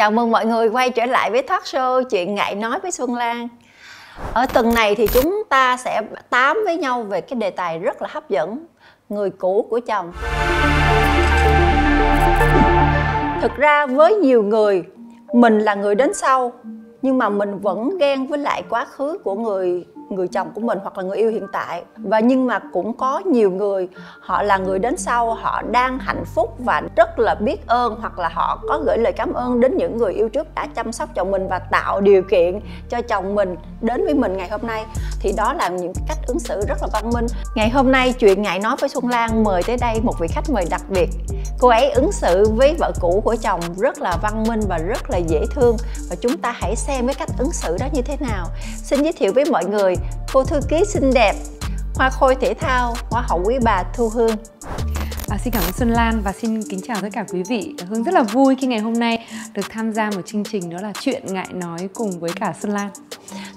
Chào mừng mọi người quay trở lại với talk show Chuyện ngại nói với Xuân Lan. Ở tuần này thì chúng ta sẽ tám với nhau về cái đề tài rất là hấp dẫn, Người cũ của chồng. Thực ra với nhiều người, Mình là người đến sau, Nhưng mà mình vẫn ghen với lại quá khứ của người người chồng của mình hoặc là người yêu hiện tại. Và nhưng mà cũng có nhiều người, họ là người đến sau, họ đang hạnh phúc và rất là biết ơn hoặc là họ có gửi lời cảm ơn đến những người yêu trước đã chăm sóc chồng mình và tạo điều kiện cho chồng mình đến với mình ngày hôm nay. Thì đó là những cách ứng xử rất là văn minh. Ngày hôm nay chuyện ngại nói với xuân lan mời tới đây một vị khách mời đặc biệt. Cô ấy ứng xử với vợ cũ của chồng rất là văn minh và rất là dễ thương. Và chúng ta hãy xem cái cách ứng xử đó như thế nào. Xin giới thiệu với mọi người cô thư ký xinh đẹp hoa khôi thể thao hoa hậu quý bà thu hương À, xin cảm ơn Xuân Lan và xin kính chào tất cả quý vị. Hương rất là vui khi ngày hôm nay được tham gia một chương trình đó là chuyện ngại nói cùng với cả Xuân Lan.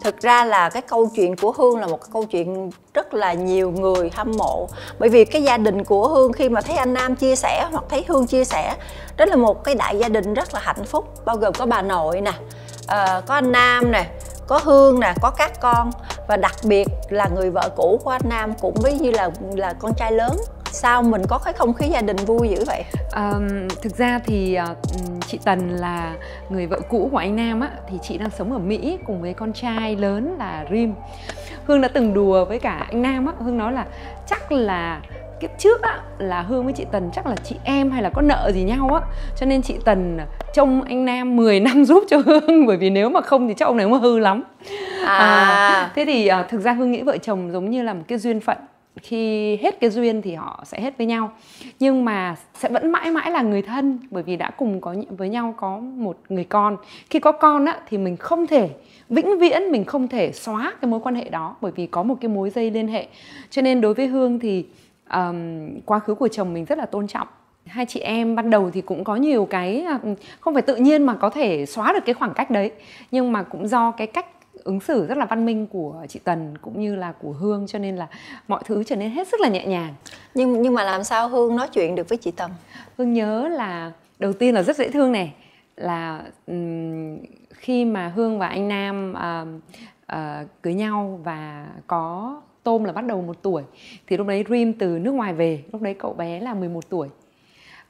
Thực ra là cái câu chuyện của Hương là một cái câu chuyện rất là nhiều người hâm mộ Bởi vì cái gia đình của Hương khi mà thấy anh Nam chia sẻ hoặc thấy Hương chia sẻ Đó là một cái đại gia đình rất là hạnh phúc Bao gồm có bà nội nè, à, có anh Nam nè, có Hương nè, có các con. Và đặc biệt là người vợ cũ của anh Nam cũng ví như là là con trai lớn. Sao mình có cái không khí gia đình vui dữ vậy? À, thực ra thì uh, chị Tần là người vợ cũ của anh Nam á thì chị đang sống ở Mỹ cùng với con trai lớn là Rim. Hương đã từng đùa với cả anh Nam á. Hương nói là chắc là kiếp trước á là hương với chị tần chắc là chị em hay là có nợ gì nhau á. Cho nên chị tần trông anh nam 10 năm giúp cho hương bởi vì nếu mà không thì chắc ông này mà hư lắm. À. à thế thì à, thực ra hương nghĩ vợ chồng giống như là một cái duyên phận. Khi hết cái duyên thì họ sẽ hết với nhau. Nhưng mà sẽ vẫn mãi mãi là người thân bởi vì đã cùng có với nhau có một người con. Khi có con á thì mình không thể vĩnh viễn mình không thể xóa cái mối quan hệ đó bởi vì có một cái mối dây liên hệ. Cho nên đối với hương thì um, quá khứ của chồng mình rất là tôn trọng hai chị em ban đầu thì cũng có nhiều cái không phải tự nhiên mà có thể xóa được cái khoảng cách đấy nhưng mà cũng do cái cách ứng xử rất là văn minh của chị Tần cũng như là của Hương cho nên là mọi thứ trở nên hết sức là nhẹ nhàng. Nhưng nhưng mà làm sao Hương nói chuyện được với chị Tần? Hương nhớ là đầu tiên là rất dễ thương này là um, khi mà Hương và anh Nam uh, uh, cưới nhau và có Tôm là bắt đầu một tuổi. Thì lúc đấy Dream từ nước ngoài về lúc đấy cậu bé là 11 tuổi.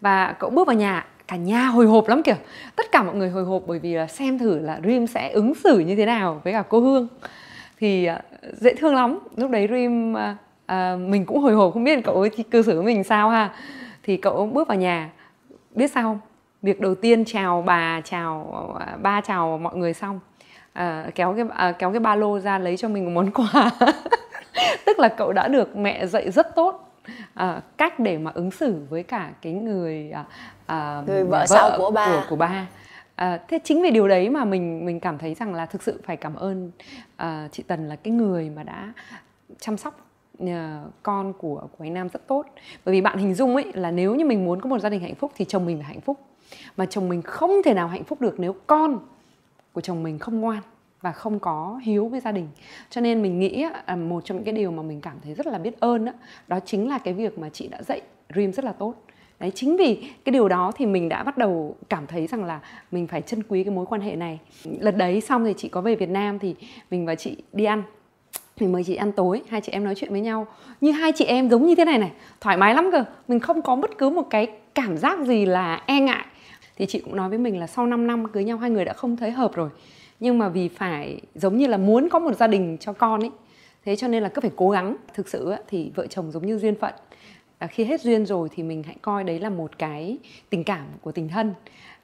Và cậu bước vào nhà cả nhà hồi hộp lắm kiểu tất cả mọi người hồi hộp bởi vì là xem thử là Dream sẽ ứng xử như thế nào với cả cô Hương. Thì à, dễ thương lắm. Lúc đấy Dream à, à, mình cũng hồi hộp không biết cậu ấy cư xử với mình sao ha. Thì cậu bước vào nhà biết sao không? Việc đầu tiên chào bà chào à, ba chào mọi người xong. À, kéo cái à, kéo cái ba lô ra lấy cho mình một món quà. tức là cậu đã được mẹ dạy rất tốt à, cách để mà ứng xử với cả cái người à, à, người vợ, vợ sau của ba. của, của ba. À, thế chính vì điều đấy mà mình mình cảm thấy rằng là thực sự phải cảm ơn à, chị Tần là cái người mà đã chăm sóc uh, con của của anh Nam rất tốt. Bởi vì bạn hình dung ấy là nếu như mình muốn có một gia đình hạnh phúc thì chồng mình phải hạnh phúc. Mà chồng mình không thể nào hạnh phúc được nếu con của chồng mình không ngoan và không có hiếu với gia đình. Cho nên mình nghĩ à, một trong những cái điều mà mình cảm thấy rất là biết ơn đó, đó chính là cái việc mà chị đã dạy Dream rất là tốt. Đấy chính vì cái điều đó thì mình đã bắt đầu cảm thấy rằng là mình phải trân quý cái mối quan hệ này. Lần đấy xong thì chị có về Việt Nam thì mình và chị đi ăn. Mình mời chị ăn tối hai chị em nói chuyện với nhau. Như hai chị em giống như thế này này thoải mái lắm cơ. Mình không có bất cứ một cái cảm giác gì là e ngại. Thì chị cũng nói với mình là sau 5 năm cưới nhau hai người đã không thấy hợp rồi nhưng mà vì phải giống như là muốn có một gia đình cho con ấy thế cho nên là cứ phải cố gắng. Thực sự thì vợ chồng giống như duyên phận. À, khi hết duyên rồi thì mình hãy coi đấy là một cái tình cảm của tình thân.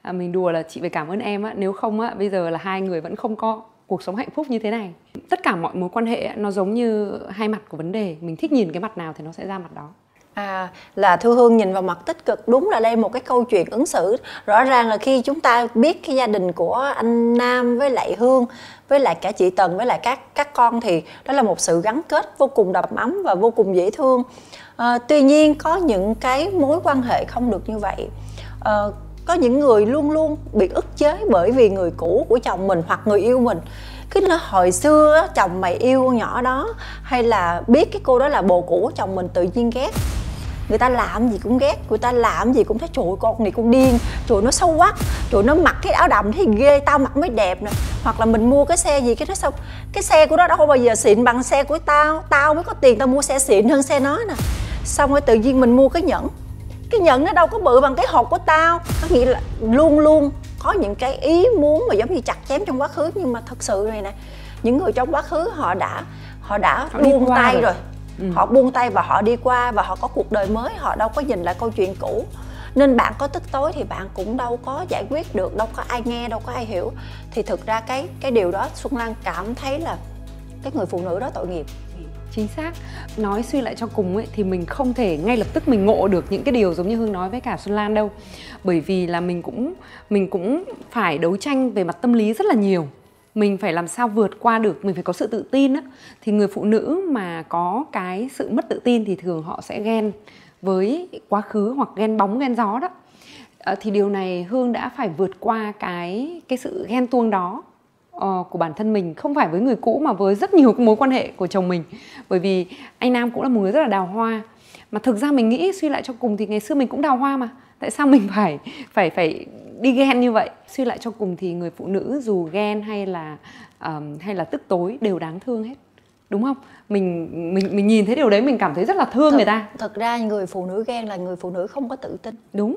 À, mình đùa là chị phải cảm ơn em á nếu không á bây giờ là hai người vẫn không có cuộc sống hạnh phúc như thế này. Tất cả mọi mối quan hệ nó giống như hai mặt của vấn đề. Mình thích nhìn cái mặt nào thì nó sẽ ra mặt đó. À, là Thu Hương nhìn vào mặt tích cực đúng là đây một cái câu chuyện ứng xử. Rõ ràng là khi chúng ta biết cái gia đình của anh Nam với lại Hương với lại cả chị Tần với lại các các con thì đó là một sự gắn kết vô cùng đập ấm và vô cùng dễ thương. À, tuy nhiên có những cái mối quan hệ không được như vậy. À, có những người luôn luôn bị ức chế bởi vì người cũ của chồng mình hoặc người yêu mình. Cái nó hồi xưa chồng mày yêu con nhỏ đó hay là biết cái cô đó là bồ cũ của chồng mình tự nhiên ghét người ta làm gì cũng ghét người ta làm gì cũng thấy trời con này con điên trời nó sâu quá trời nó mặc cái áo đầm thì ghê tao mặc mới đẹp nè. Hoặc là mình mua cái xe gì cái nó xong cái xe của nó đâu bao giờ xịn bằng xe của tao tao mới có tiền tao mua xe xịn hơn xe nó nè. Xong rồi tự nhiên mình mua cái nhẫn cái nhẫn nó đâu có bự bằng cái hộp của tao. Có nghĩa là luôn luôn có những cái ý muốn mà giống như chặt chém trong quá khứ nhưng mà thật sự này nè những người trong quá khứ họ đã họ đã họ buông tay rồi, rồi. Ừ. họ buông tay và họ đi qua và họ có cuộc đời mới họ đâu có nhìn lại câu chuyện cũ. Nên bạn có tức tối thì bạn cũng đâu có giải quyết được đâu có ai nghe đâu có ai hiểu. Thì thực ra cái cái điều đó xuân lan cảm thấy là cái người phụ nữ đó tội nghiệp. Chính xác. Nói suy lại cho cùng ấy thì mình không thể ngay lập tức mình ngộ được những cái điều giống như hương nói với cả xuân lan đâu. Bởi vì là mình cũng mình cũng phải đấu tranh về mặt tâm lý rất là nhiều mình phải làm sao vượt qua được mình phải có sự tự tin á. Thì người phụ nữ mà có cái sự mất tự tin thì thường họ sẽ ghen với quá khứ hoặc ghen bóng ghen gió đó. À, thì điều này hương đã phải vượt qua cái cái sự ghen tuông đó uh, của bản thân mình. Không phải với người cũ mà với rất nhiều mối quan hệ của chồng mình. Bởi vì anh nam cũng là một người rất là đào hoa. Mà thực ra mình nghĩ suy lại cho cùng thì ngày xưa mình cũng đào hoa mà tại sao mình phải phải phải đi ghen như vậy? Suy lại cho cùng thì người phụ nữ dù ghen hay là um, hay là tức tối đều đáng thương hết. Đúng không? Mình mình mình nhìn thấy điều đấy mình cảm thấy rất là thương thật, người ta. thật ra người phụ nữ ghen là người phụ nữ không có tự tin. Đúng.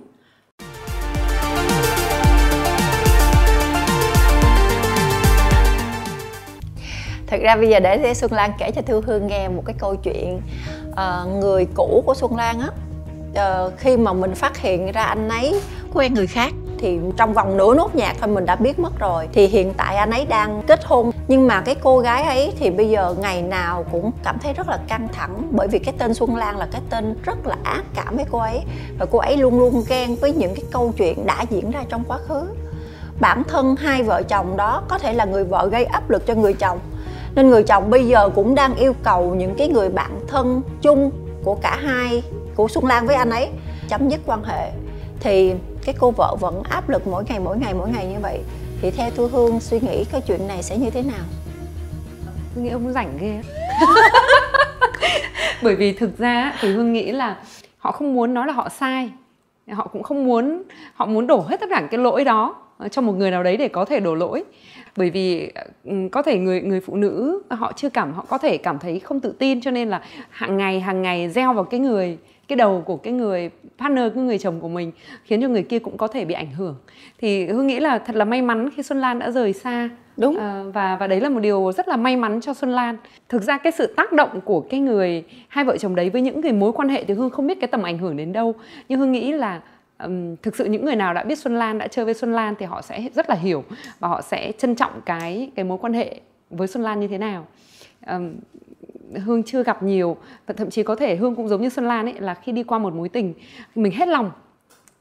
Thật ra bây giờ để xuân lan kể cho thư hương nghe một cái câu chuyện uh, người cũ của xuân lan á uh, khi mà mình phát hiện ra anh ấy quen người khác thì trong vòng nửa nốt nhạc thôi mình đã biết mất rồi. Thì hiện tại anh ấy đang kết hôn. Nhưng mà cái cô gái ấy thì bây giờ ngày nào cũng cảm thấy rất là căng thẳng bởi vì cái tên Xuân Lan là cái tên rất là ác cảm với cô ấy. Và cô ấy luôn luôn ghen với những cái câu chuyện đã diễn ra trong quá khứ. Bản thân hai vợ chồng đó có thể là người vợ gây áp lực cho người chồng. Nên người chồng bây giờ cũng đang yêu cầu những cái người bạn thân chung của cả hai của Xuân Lan với anh ấy chấm dứt quan hệ thì cái cô vợ vẫn áp lực mỗi ngày mỗi ngày mỗi ngày như vậy. Thì theo Thu Hương suy nghĩ cái chuyện này sẽ như thế nào? Hương nghĩ ông rảnh ghê Bởi vì thực ra thì Hương nghĩ là họ không muốn nói là họ sai. Họ cũng không muốn họ muốn đổ hết tất cả cái lỗi đó cho một người nào đấy để có thể đổ lỗi. Bởi vì ừ, có thể người người phụ nữ họ chưa cảm họ có thể cảm thấy không tự tin cho nên là hàng ngày hàng ngày gieo vào cái người cái đầu của cái người partner cái người chồng của mình khiến cho người kia cũng có thể bị ảnh hưởng. Thì hương nghĩ là thật là may mắn khi xuân lan đã rời xa. Đúng. À, và và đấy là một điều rất là may mắn cho xuân lan. Thực ra cái sự tác động của cái người hai vợ chồng đấy với những cái mối quan hệ thì hương không biết cái tầm ảnh hưởng đến đâu. Nhưng hương nghĩ là um, thực sự những người nào đã biết Xuân Lan đã chơi với Xuân Lan thì họ sẽ rất là hiểu và họ sẽ trân trọng cái cái mối quan hệ với Xuân Lan như thế nào. Um, Hương chưa gặp nhiều và thậm chí có thể Hương cũng giống như Xuân Lan ấy, là khi đi qua một mối tình, mình hết lòng.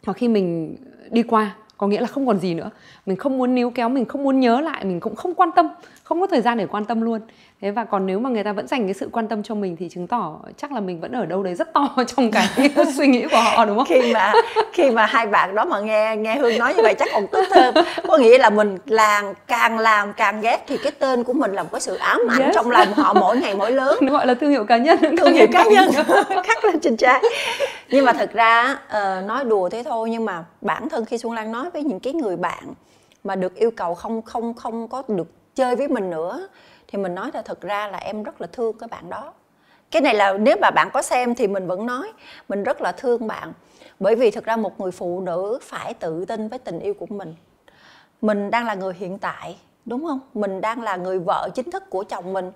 Hoặc khi mình đi qua, có nghĩa là không còn gì nữa. Mình không muốn níu kéo, mình không muốn nhớ lại, mình cũng không quan tâm, không có thời gian để quan tâm luôn thế và còn nếu mà người ta vẫn dành cái sự quan tâm cho mình thì chứng tỏ chắc là mình vẫn ở đâu đấy rất to trong cái suy nghĩ của họ đúng không? Khi mà khi mà hai bạn đó mà nghe nghe hương nói như vậy chắc còn tức hơn. Có nghĩa là mình làm càng làm càng ghét thì cái tên của mình là một cái sự ám ảnh yes. trong lòng họ mỗi ngày mỗi lớn. Nó gọi là thương hiệu cá nhân. Thương hiệu cá nhân. khắc lên trên trái nhưng mà thật ra uh, nói đùa thế thôi nhưng mà bản thân khi xuân lan nói với những cái người bạn mà được yêu cầu không không không có được chơi với mình nữa thì mình nói là thật ra là em rất là thương cái bạn đó. Cái này là nếu mà bạn có xem thì mình vẫn nói, mình rất là thương bạn. Bởi vì thực ra một người phụ nữ phải tự tin với tình yêu của mình. Mình đang là người hiện tại, đúng không? Mình đang là người vợ chính thức của chồng mình.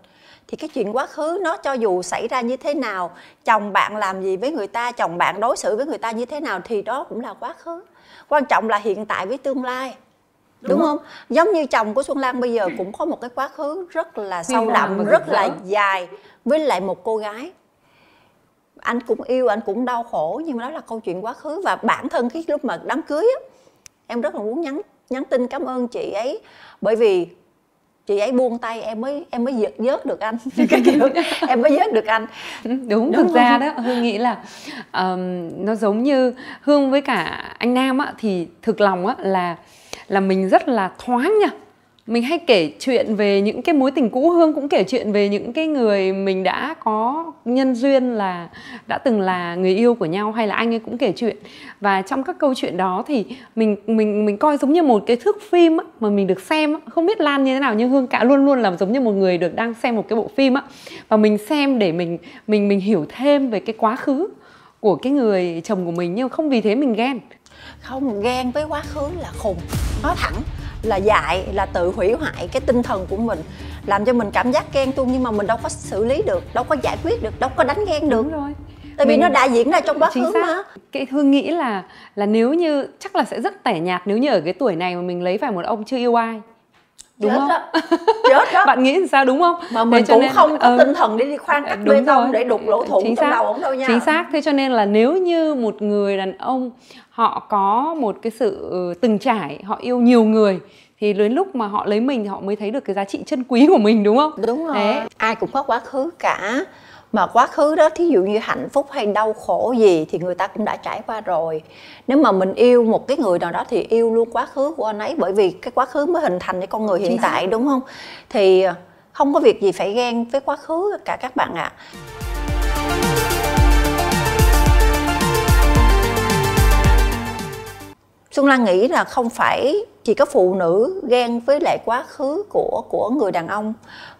Thì cái chuyện quá khứ nó cho dù xảy ra như thế nào, chồng bạn làm gì với người ta, chồng bạn đối xử với người ta như thế nào thì đó cũng là quá khứ. Quan trọng là hiện tại với tương lai đúng, đúng không? không? Giống như chồng của xuân lan bây giờ cũng có một cái quá khứ rất là sâu đậm rất là dài với lại một cô gái. Anh cũng yêu anh cũng đau khổ nhưng mà đó là câu chuyện quá khứ. Và bản thân cái lúc mà đám cưới á em rất là muốn nhắn nhắn tin cảm ơn chị ấy. Bởi vì chị ấy buông tay em mới em mới vớt vớt được anh. Cái kiểu em mới vớt được anh. Đúng, đúng thực không? ra đó hương nghĩ là um, nó giống như hương với cả anh nam á thì thực lòng á là là mình rất là thoáng nha. Mình hay kể chuyện về những cái mối tình cũ hương cũng kể chuyện về những cái người mình đã có nhân duyên là đã từng là người yêu của nhau hay là anh ấy cũng kể chuyện. Và trong các câu chuyện đó thì mình mình mình coi giống như một cái thước phim á, mà mình được xem á. không biết lan như thế nào nhưng hương cả luôn luôn là giống như một người được đang xem một cái bộ phim á. Và mình xem để mình mình mình hiểu thêm về cái quá khứ của cái người chồng của mình nhưng không vì thế mình ghen không ghen với quá khứ là khùng. Nói thẳng là dại là tự hủy hoại cái tinh thần của mình làm cho mình cảm giác ghen tuông nhưng mà mình đâu có xử lý được đâu có giải quyết được đâu có đánh ghen được. đúng rồi. Tại vì Mình- nó đã diễn ra trong quá khứ mà. Cái hương nghĩ là là nếu như chắc là sẽ rất tẻ nhạt nếu như ở cái tuổi này mà mình lấy phải một ông chưa yêu ai đúng chết không? đó. Chết đó. Bạn nghĩ sao đúng không? Mà mình cũng nên- không có ờ, tinh thần để đi khoan cắt đúng bê tông rồi. để đục lỗ thủng trong xác. đầu ổng đâu nha. Chính xác. Thế cho nên là nếu như một người đàn ông họ có một cái sự từng trải họ yêu nhiều người thì đến lúc mà họ lấy mình thì họ mới thấy được cái giá trị chân quý của mình đúng không? Đúng rồi. Đấy. ai cũng có quá khứ cả mà quá khứ đó thí dụ như hạnh phúc hay đau khổ gì thì người ta cũng đã trải qua rồi. Nếu mà mình yêu một cái người nào đó thì yêu luôn quá khứ của anh ấy. Bởi vì cái quá khứ mới hình thành cái con người hiện tại đúng không? Thì ờ, không có việc gì phải ghen với quá khứ cả các bạn ạ. Xuân Lan nghĩ là không phải chỉ có phụ nữ ghen với lại quá khứ của của người đàn ông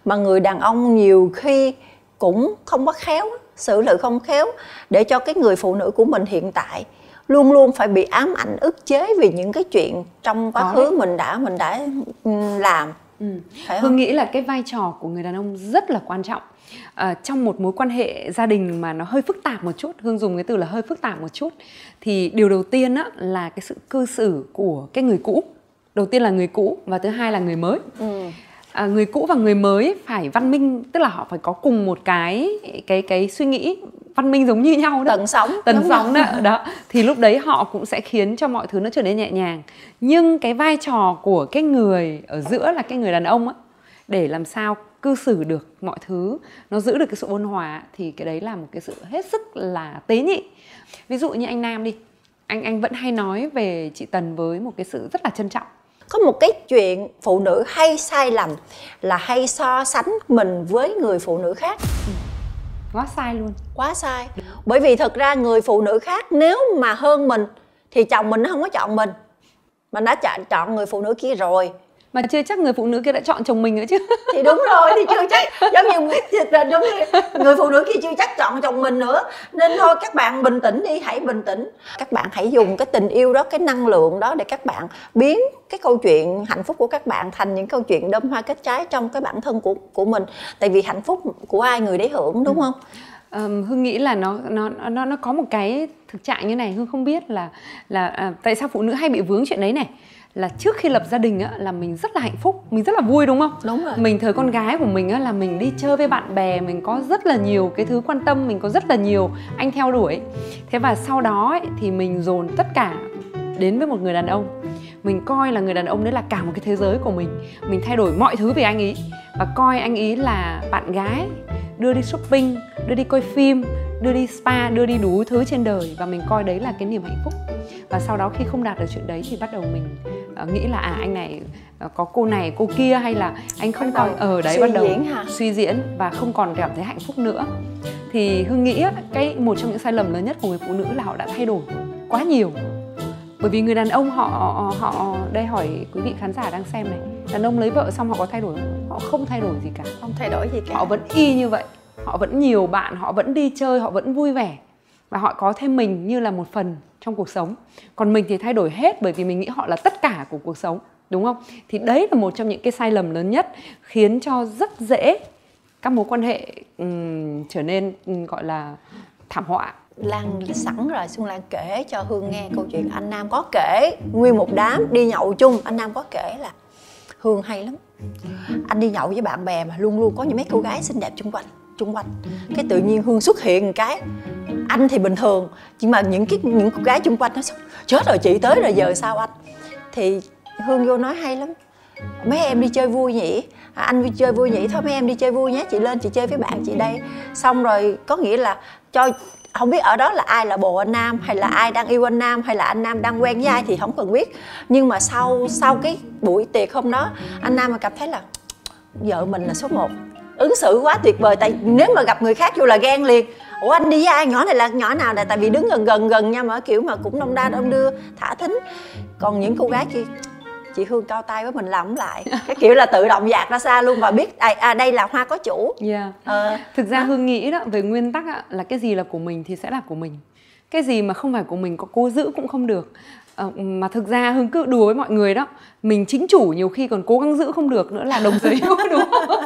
mà người đàn ông nhiều khi cũng không có khéo xử lý không khéo để cho cái người phụ nữ của mình hiện tại luôn luôn phải bị ám ảnh ức chế vì những cái chuyện trong quá khứ đấy. mình đã mình đã ừ, làm Ừ. phải Hương không? nghĩ là cái vai trò của người đàn ông rất là quan trọng à, trong một mối quan hệ gia đình mà nó hơi phức tạp một chút Hương dùng cái từ là hơi phức tạp một chút thì điều đầu tiên á, là cái sự cư xử của cái người cũ đầu tiên là người cũ và thứ hai là người mới Ừ. à, người cũ và người mới phải văn minh tức là họ phải có cùng một cái cái cái suy nghĩ văn minh giống như nhau đó. Tận sống tần sóng đó, đó. Thì lúc đấy họ cũng sẽ khiến cho mọi thứ nó trở nên nhẹ nhàng. Nhưng cái vai trò của cái người ở giữa là cái người đàn ông á để làm sao cư xử được mọi thứ nó giữ được cái sự ôn hòa thì cái đấy là một cái sự hết sức là tế nhị. Ví dụ như anh nam đi. Anh anh vẫn hay nói về chị tần với một cái sự rất là trân trọng có một cái chuyện phụ nữ hay sai lầm là hay so sánh mình với người phụ nữ khác. Quá sai luôn. Quá sai. Bởi vì thật ra người phụ nữ khác nếu mà hơn mình thì chồng mình nó không có chọn mình. Mình đã chọn, chọn người phụ nữ kia rồi mà chưa chắc người phụ nữ kia đã chọn chồng mình nữa chứ. Thì đúng rồi thì chưa chắc. Giống như giống như người phụ nữ kia chưa chắc chọn chồng mình nữa. Nên thôi các bạn bình tĩnh đi hãy bình tĩnh. Các bạn hãy dùng cái tình yêu đó cái năng lượng đó để các bạn biến cái câu chuyện hạnh phúc của các bạn thành những câu chuyện đơm hoa kết trái trong cái bản thân của của mình. Tại vì hạnh phúc của ai người đấy hưởng đúng không? Ờm, hương nghĩ là nó nó nó nó có một cái thực trạng như này. Hương không biết là là à, tại sao phụ nữ hay bị vướng chuyện đấy này là trước khi lập gia đình á là mình rất là hạnh phúc mình rất là vui đúng không? Đúng rồi. mình thời con gái của mình á là mình đi chơi với bạn bè mình có rất là nhiều cái thứ quan tâm mình có rất là nhiều anh theo đuổi. Thế và sau đó ấy, thì mình dồn tất cả đến với một người đàn ông mình coi là người đàn ông đấy là cả một cái thế giới của mình. Mình thay đổi mọi thứ vì anh ấy và coi anh ấy là bạn gái đưa đi shopping đưa đi coi phim đưa đi spa đưa đi đủ thứ trên đời. Và mình coi đấy là cái niềm hạnh phúc. Và sau đó khi không đạt được chuyện đấy thì bắt đầu mình ờ, nghĩ là à anh này ờ, có cô này cô kia hay là anh không còn ở đấy suy bắt đầu diễn hả? suy diễn và không còn cảm thấy hạnh phúc nữa. Thì hương nghĩ cái một trong những sai lầm lớn nhất của người phụ nữ là họ đã thay đổi quá nhiều bởi vì người đàn ông họ họ đây hỏi quý vị khán giả đang xem này. Đàn ông lấy vợ xong họ có thay đổi không? Họ không thay đổi gì cả. Không thay đổi gì cả. Họ vẫn y như vậy. Họ vẫn nhiều bạn họ vẫn đi chơi họ vẫn vui vẻ. Và họ có thêm mình như là một phần trong cuộc sống. Còn mình thì thay đổi hết bởi vì mình nghĩ họ là tất cả của cuộc sống đúng không? Thì đấy là một trong những cái sai lầm lớn nhất khiến cho rất dễ các mối quan hệ ừm, trở nên ừm, gọi là thảm họa Lan sẵn rồi. Xuân Lan kể cho Hương nghe câu chuyện anh Nam có kể. Nguyên một đám đi nhậu chung. Anh Nam có kể là Hương hay lắm. Anh đi nhậu với bạn bè mà luôn luôn có những mấy cô gái xinh đẹp chung quanh chung quanh. Cái tự nhiên Hương xuất hiện một cái. Anh thì bình thường, nhưng mà những cái, những cô gái chung quanh nó chết rồi, chị tới rồi, giờ sao anh? Thì Hương vô nói hay lắm mấy em đi chơi vui nhỉ? À, anh đi chơi vui nhỉ? Thôi mấy em đi chơi vui nhé. Chị lên chị chơi với bạn chị đây. Xong rồi có nghĩa là cho không biết ở đó là ai là bồ anh nam hay là ai đang yêu anh nam hay là anh nam đang quen với ai thì không cần biết. Nhưng mà sau sau cái buổi tiệc hôm đó anh nam mà cảm thấy là vợ mình là số 1 ứng xử quá tuyệt vời tại nếu mà gặp người khác vô là ghen liền. Ủa anh đi với ai? Nhỏ này là nhỏ nào này tại vì đứng gần gần gần nhau mà kiểu mà cũng đông đa đông đưa thả thính. Còn những cô gái kia chị hương cao tay với mình làm lại. Cái kiểu là tự động dạt ra xa luôn và biết à, à đây là hoa có chủ. Yeah. ờ. thực ra hương nghĩ đó về nguyên tắc á, là cái gì là của mình thì sẽ là của mình. Cái gì mà không phải của mình có cố giữ cũng không được. À, mà thực ra hương cứ đùa với mọi người đó mình chính chủ nhiều khi còn cố gắng giữ không được nữa là đồng giới đúng không?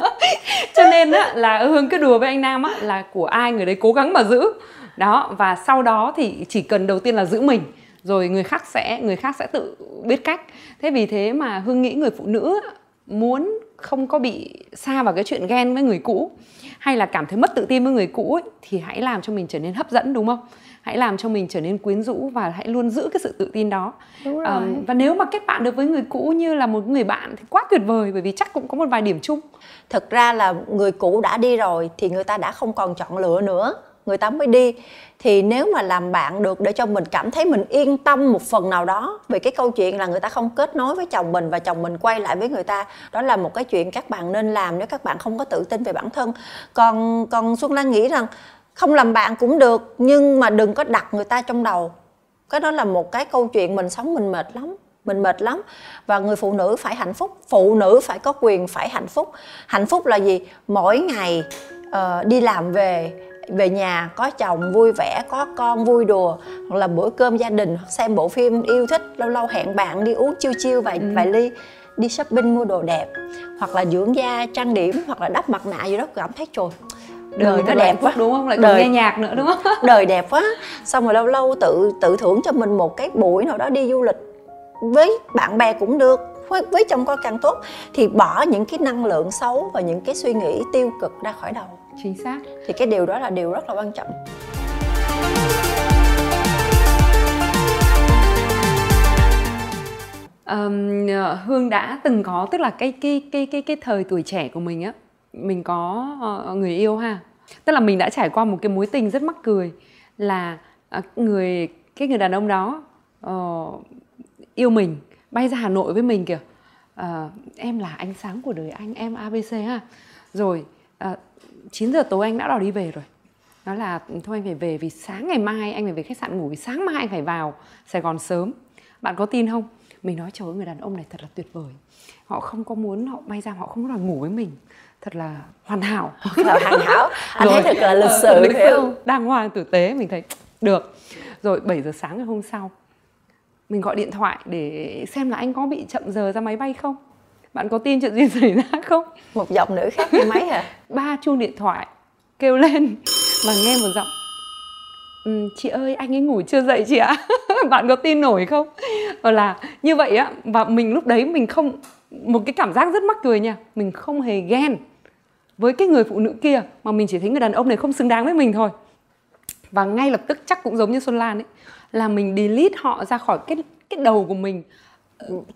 Cho nên á, là hương cứ đùa với anh nam á, là của ai người đấy cố gắng mà giữ. Đó và sau đó thì chỉ cần đầu tiên là giữ mình rồi người khác sẽ người khác sẽ tự biết cách. Thế vì thế mà hương nghĩ người phụ nữ muốn không có bị xa vào cái chuyện ghen với người cũ hay là cảm thấy mất tự tin với người cũ ấy, thì hãy làm cho mình trở nên hấp dẫn đúng không? Hãy làm cho mình trở nên quyến rũ và hãy luôn giữ cái sự tự tin đó. Đúng rồi. Um, và nếu mà kết bạn được với người cũ như là một người bạn thì quá tuyệt vời bởi vì chắc cũng có một vài điểm chung. Thực ra là người cũ đã đi rồi thì người ta đã không còn chọn lựa nữa. Người ta mới đi thì nếu mà làm bạn được để cho mình cảm thấy mình yên tâm một phần nào đó về cái câu chuyện là người ta không kết nối với chồng mình và chồng mình quay lại với người ta đó là một cái chuyện các bạn nên làm nếu các bạn không có tự tin về bản thân. Còn còn xuân lan nghĩ rằng không làm bạn cũng được nhưng mà đừng có đặt người ta trong đầu. Cái đó là một cái câu chuyện mình sống mình mệt lắm mình mệt lắm. Và người phụ nữ phải hạnh phúc phụ nữ phải có quyền phải hạnh phúc. Hạnh phúc là gì? Mỗi ngày uh, đi làm về về nhà có chồng vui vẻ có con vui đùa hoặc là bữa cơm gia đình xem bộ phim yêu thích lâu lâu hẹn bạn đi uống chiêu chiêu vài ừ. vài ly đi shopping mua đồ đẹp hoặc là dưỡng da trang điểm hoặc là đắp mặt nạ gì đó cảm thấy trời đời nó đẹp quá. đúng không? Lại đời, nghe nhạc nữa đúng không? đời đẹp quá. Xong rồi lâu lâu tự tự thưởng cho mình một cái buổi nào đó đi du lịch với bạn bè cũng được với, với chồng con càng tốt thì bỏ những cái năng lượng xấu và những cái suy nghĩ tiêu cực ra khỏi đầu chính xác. Thì cái điều đó là điều rất là quan trọng. Um, hương đã từng có tức là cái cái cái cái cái thời tuổi trẻ của mình á mình có uh, người yêu ha. Tức là mình đã trải qua một cái mối tình rất mắc cười là uh, người cái người đàn ông đó uh, yêu mình bay ra hà nội với mình kìa. Uh, em là ánh sáng của đời anh em abc ha. Rồi uh, 9 giờ tối anh đã đòi đi về rồi. Đó là thôi anh phải về vì sáng ngày mai anh phải về khách sạn ngủ vì sáng mai anh phải vào Sài Gòn sớm. Bạn có tin không? Mình nói trời ơi người đàn ông này thật là tuyệt vời. Họ không có muốn họ bay ra họ không muốn ngủ với mình. Thật là hoàn hảo. Là hoàn hảo. Anh thấy thật là lịch sự lịch sự. đàng hoàng tử tế mình thấy được. Rồi 7 giờ sáng ngày hôm sau mình gọi điện thoại để xem là anh có bị chậm giờ ra máy bay không bạn có tin chuyện gì xảy ra không? Một giọng nữ khác nghe máy hả? Ba chuông điện thoại kêu lên và nghe một giọng ừ, chị ơi anh ấy ngủ chưa dậy chị ạ? Bạn có tin nổi không? Và là như vậy á và mình lúc đấy mình không một cái cảm giác rất mắc cười nha. Mình không hề ghen với cái người phụ nữ kia mà mình chỉ thấy người đàn ông này không xứng đáng với mình thôi. Và ngay lập tức chắc cũng giống như xuân lan ấy là mình delete họ ra khỏi cái cái đầu của mình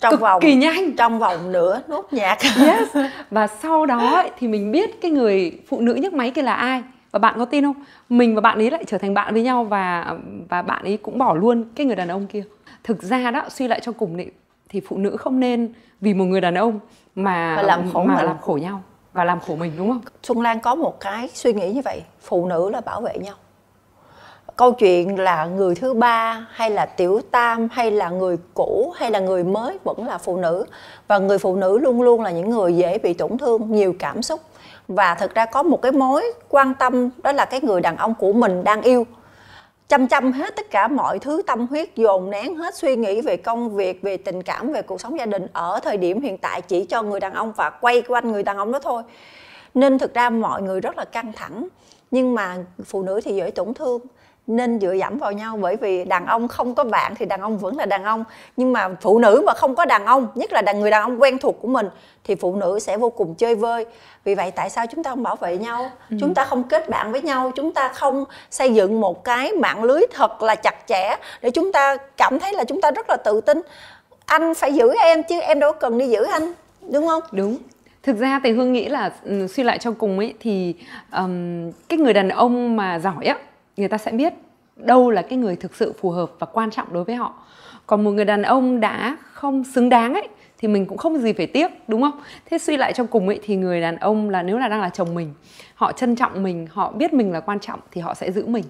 trong cực vòng kỳ nhanh. trong vòng nửa nốt nhạc. Yes. và sau đó thì mình biết cái người phụ nữ nhấc máy kia là ai. Và bạn có tin không? Mình và bạn ấy lại trở thành bạn với nhau và và bạn ấy cũng bỏ luôn cái người đàn ông kia. Thực ra đó suy lại cho cùng thì, thì phụ nữ không nên vì một người đàn ông mà và làm khổ mà mình. làm khổ nhau và làm khổ mình đúng không? Xuân lan có một cái suy nghĩ như vậy phụ nữ là bảo vệ nhau câu chuyện là người thứ ba hay là tiểu tam hay là người cũ hay là người mới vẫn là phụ nữ. Và người phụ nữ luôn luôn là những người dễ bị tổn thương, nhiều cảm xúc. Và thực ra có một cái mối quan tâm, đó là cái người đàn ông của mình đang yêu. Chăm chăm hết tất cả mọi thứ, tâm huyết, dồn nén hết suy nghĩ về công việc, về tình cảm, về cuộc sống gia đình ở thời điểm hiện tại chỉ cho người đàn ông và quay quanh người đàn ông đó thôi. Nên thực ra mọi người rất là căng thẳng. Nhưng mà phụ nữ thì dễ tổn thương nên dựa dẫm vào nhau. Bởi vì đàn ông không có bạn thì đàn ông vẫn là đàn ông. Nhưng mà phụ nữ mà không có đàn ông nhất là đàn người đàn ông quen thuộc của mình thì phụ nữ sẽ vô cùng chơi vơi. Vì vậy tại sao chúng ta không bảo vệ nhau? Ừ. chúng ta không kết bạn với nhau. Chúng ta không xây dựng một cái mạng lưới thật là chặt chẽ để chúng ta cảm thấy là chúng ta rất là tự tin. Anh phải giữ em chứ em đâu cần đi giữ anh đúng không? Đúng. Thực ra thì hương nghĩ là ừ, suy lại cho cùng ấy thì um, cái người đàn ông mà giỏi á người ta sẽ biết đâu là cái người thực sự phù hợp và quan trọng đối với họ. Còn một người đàn ông đã không xứng đáng ấy, thì mình cũng không gì phải tiếc, đúng không? Thế suy lại trong cùng ấy, thì người đàn ông là, nếu là đang là chồng mình, họ trân trọng mình, họ biết mình là quan trọng, thì họ sẽ giữ mình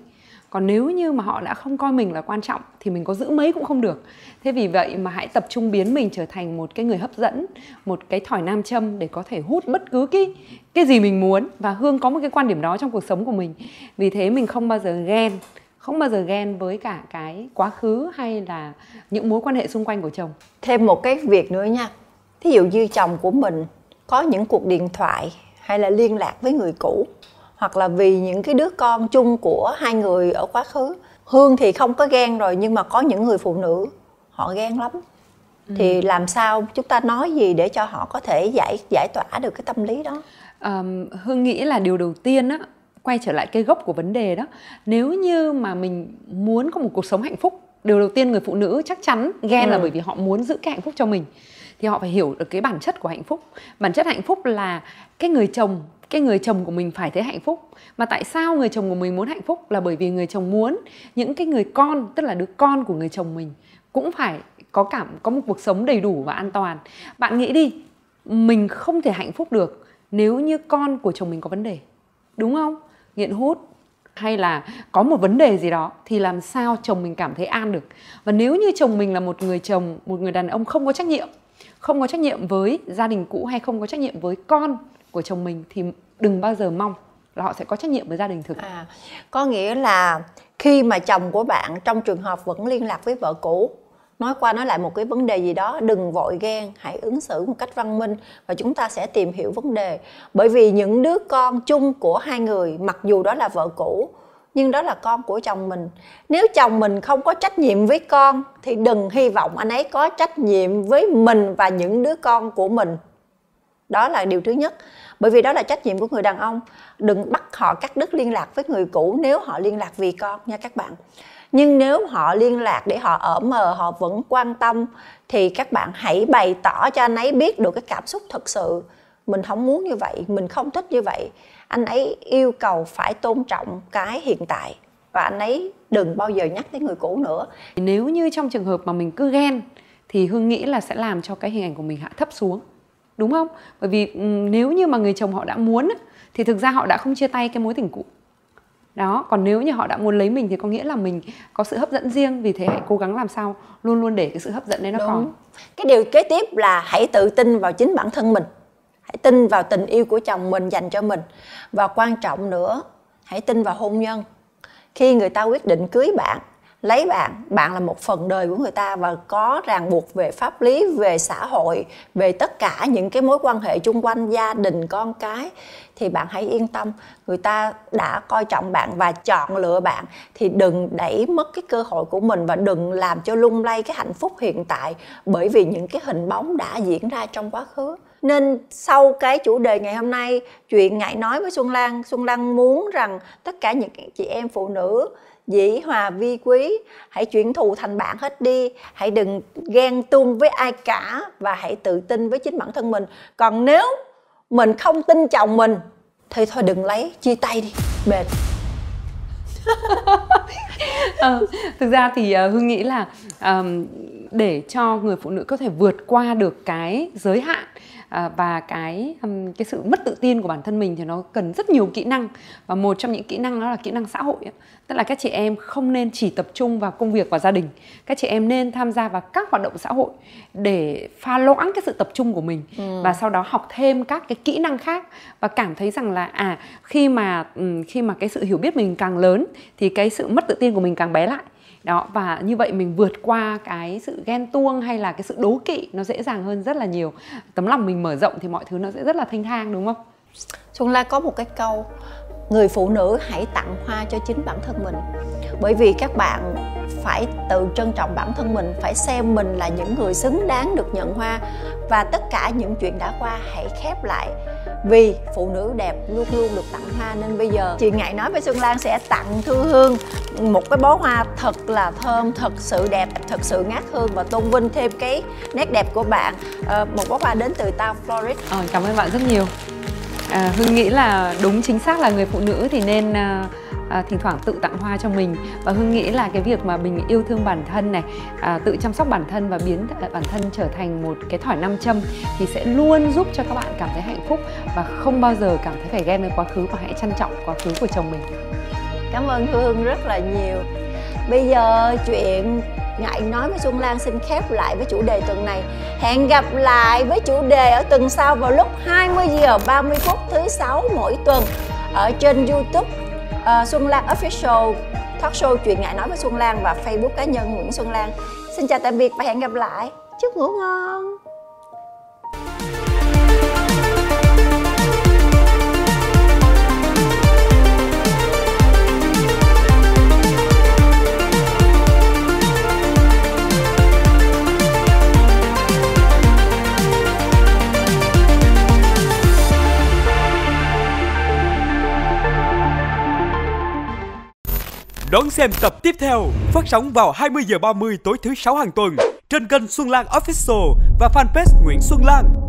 còn nếu như mà họ đã không coi mình là quan trọng thì mình có giữ mấy cũng không được. Thế vì vậy mà hãy tập trung biến mình trở thành một cái người hấp dẫn, một cái thỏi nam châm để có thể hút bất cứ cái cái gì mình muốn. Và hương có một cái quan điểm đó trong cuộc sống của mình. Vì thế mình không bao giờ ghen, không bao giờ ghen với cả cái quá khứ hay là những mối quan hệ xung quanh của chồng. Thêm một cái việc nữa nha. Thí dụ như chồng của mình có những cuộc điện thoại hay là liên lạc với người cũ hoặc là vì những cái đứa con chung của hai người ở quá khứ. Hương thì không có ghen rồi nhưng mà có những người phụ nữ họ ghen lắm. Ừ. thì làm sao chúng ta nói gì để cho họ có thể giải giải tỏa được cái tâm lý đó? Um, hương nghĩ là điều đầu tiên á quay trở lại cái gốc của vấn đề đó. Nếu như mà mình muốn có một cuộc sống hạnh phúc điều đầu tiên người phụ nữ chắc chắn ghen ừ. là bởi vì họ muốn giữ cái hạnh phúc cho mình thì họ phải hiểu được cái bản chất của hạnh phúc. Bản chất hạnh phúc là cái người chồng, cái người chồng của mình phải thấy hạnh phúc. Mà tại sao người chồng của mình muốn hạnh phúc? Là bởi vì người chồng muốn những cái người con, tức là đứa con của người chồng mình cũng phải có cảm, có một cuộc sống đầy đủ và an toàn. Bạn nghĩ đi, mình không thể hạnh phúc được nếu như con của chồng mình có vấn đề, đúng không? Nghiện hút hay là có một vấn đề gì đó thì làm sao chồng mình cảm thấy an được? Và nếu như chồng mình là một người chồng, một người đàn ông không có trách nhiệm không có trách nhiệm với gia đình cũ hay không có trách nhiệm với con của chồng mình thì đừng bao giờ mong là họ sẽ có trách nhiệm với gia đình thực. À, có nghĩa là khi mà chồng của bạn trong trường hợp vẫn liên lạc với vợ cũ nói qua nói lại một cái vấn đề gì đó đừng vội ghen hãy ứng xử một cách văn minh và chúng ta sẽ tìm hiểu vấn đề. Bởi vì những đứa con chung của hai người mặc dù đó là vợ cũ nhưng đó là con của chồng mình. Nếu chồng mình không có trách nhiệm với con, thì đừng hy vọng anh ấy có trách nhiệm với mình và những đứa con của mình. Đó là điều thứ nhất. Bởi vì đó là trách nhiệm của người đàn ông. Đừng bắt họ cắt đứt liên lạc với người cũ nếu họ liên lạc vì con, nha các bạn. Nhưng nếu họ liên lạc để họ ở mờ, họ vẫn quan tâm, thì các bạn hãy bày tỏ cho anh ấy biết được cái cảm xúc thật sự. Mình không muốn như vậy, mình không thích như vậy anh ấy yêu cầu phải tôn trọng cái hiện tại và anh ấy đừng bao giờ nhắc đến người cũ nữa. Nếu như trong trường hợp mà mình cứ ghen thì hương nghĩ là sẽ làm cho cái hình ảnh của mình hạ thấp xuống. Đúng không? Bởi vì nếu như mà người chồng họ đã muốn thì thực ra họ đã không chia tay cái mối tình cũ. Đó còn nếu như họ đã muốn lấy mình thì có nghĩa là mình có sự hấp dẫn riêng vì thế hãy cố gắng làm sao luôn luôn để cái sự hấp dẫn đấy nó Đúng. còn. Cái điều kế tiếp là hãy tự tin vào chính bản thân mình hãy tin vào tình yêu của chồng mình dành cho mình. Và quan trọng nữa, hãy tin vào hôn nhân. Khi người ta quyết định cưới bạn, lấy bạn bạn là một phần đời của người ta và có ràng buộc về pháp lý, về xã hội, về tất cả những cái mối quan hệ chung quanh gia đình, con cái, thì bạn hãy yên tâm. Người ta đã coi trọng bạn và chọn lựa bạn, thì đừng đẩy mất cái cơ hội của mình và đừng làm cho lung lay cái hạnh phúc hiện tại bởi vì những cái hình bóng đã diễn ra trong quá khứ nên sau cái chủ đề ngày hôm nay chuyện ngại nói với xuân lan xuân lan muốn rằng tất cả những chị em phụ nữ dĩ hòa vi quý hãy chuyển thù thành bạn hết đi. Hãy đừng ghen tuông với ai cả và hãy tự tin với chính bản thân mình. Còn nếu mình không tin chồng mình thì thôi đừng lấy chia tay đi. Mệt. À, thực ra thì uh, hương nghĩ là um, để cho người phụ nữ có thể vượt qua được cái giới hạn À, và cái cái sự mất tự tin của bản thân mình thì nó cần rất nhiều kỹ năng. Và một trong những kỹ năng đó là kỹ năng xã hội tức là các chị em không nên chỉ tập trung vào công việc và gia đình. Các chị em nên tham gia vào các hoạt động xã hội để pha loãng cái sự tập trung của mình ừ. và sau đó học thêm các cái kỹ năng khác. Và cảm thấy rằng là à khi mà khi mà cái sự hiểu biết mình càng lớn thì cái sự mất tự tin của mình càng bé lại đó, và như vậy mình vượt qua cái sự ghen tuông hay là cái sự đố kỵ nó dễ dàng hơn rất là nhiều. Tấm lòng mình mở rộng thì mọi thứ nó sẽ rất là thanh thang, đúng không? Xuân la có một cái câu, người phụ nữ hãy tặng hoa cho chính bản thân mình. Bởi vì các bạn phải tự trân trọng bản thân mình, phải xem mình là những người xứng đáng được nhận hoa. Và tất cả những chuyện đã qua, hãy khép lại vì phụ nữ đẹp luôn luôn được tặng hoa nên bây giờ chị ngại nói với xuân lan sẽ tặng thư hương một cái bó hoa thật là thơm thật sự đẹp thật sự ngát hương và tôn vinh thêm cái nét đẹp của bạn. À, một bó hoa đến từ tao Florid ờ, cảm ơn bạn rất nhiều. À, hương nghĩ là đúng chính xác là người phụ nữ thì nên uh, à, thỉnh thoảng tự tặng hoa cho mình. Và hương nghĩ là cái việc mà mình yêu thương bản thân này à, tự chăm sóc bản thân và biến à, bản thân trở thành một cái thỏi nam châm thì sẽ luôn giúp cho các bạn cảm thấy hạnh phúc và không bao giờ cảm thấy phải ghen với quá khứ và hãy trân trọng quá khứ của chồng mình. Cảm ơn hương rất là nhiều. Bây giờ chuyện ngại nói với Xuân Lan xin khép lại với chủ đề tuần này. Hẹn gặp lại với chủ đề ở tuần sau vào lúc 20 giờ 30 phút thứ sáu mỗi tuần ở trên YouTube uh, Xuân Lan Official talk show chuyện ngại nói với Xuân Lan và Facebook cá nhân Nguyễn Xuân Lan. Xin chào tạm biệt và hẹn gặp lại. Chúc ngủ ngon. Đón xem tập tiếp theo phát sóng vào 20 giờ 30 tối thứ sáu hàng tuần trên kênh Xuân Lan Official và fanpage Nguyễn Xuân Lan.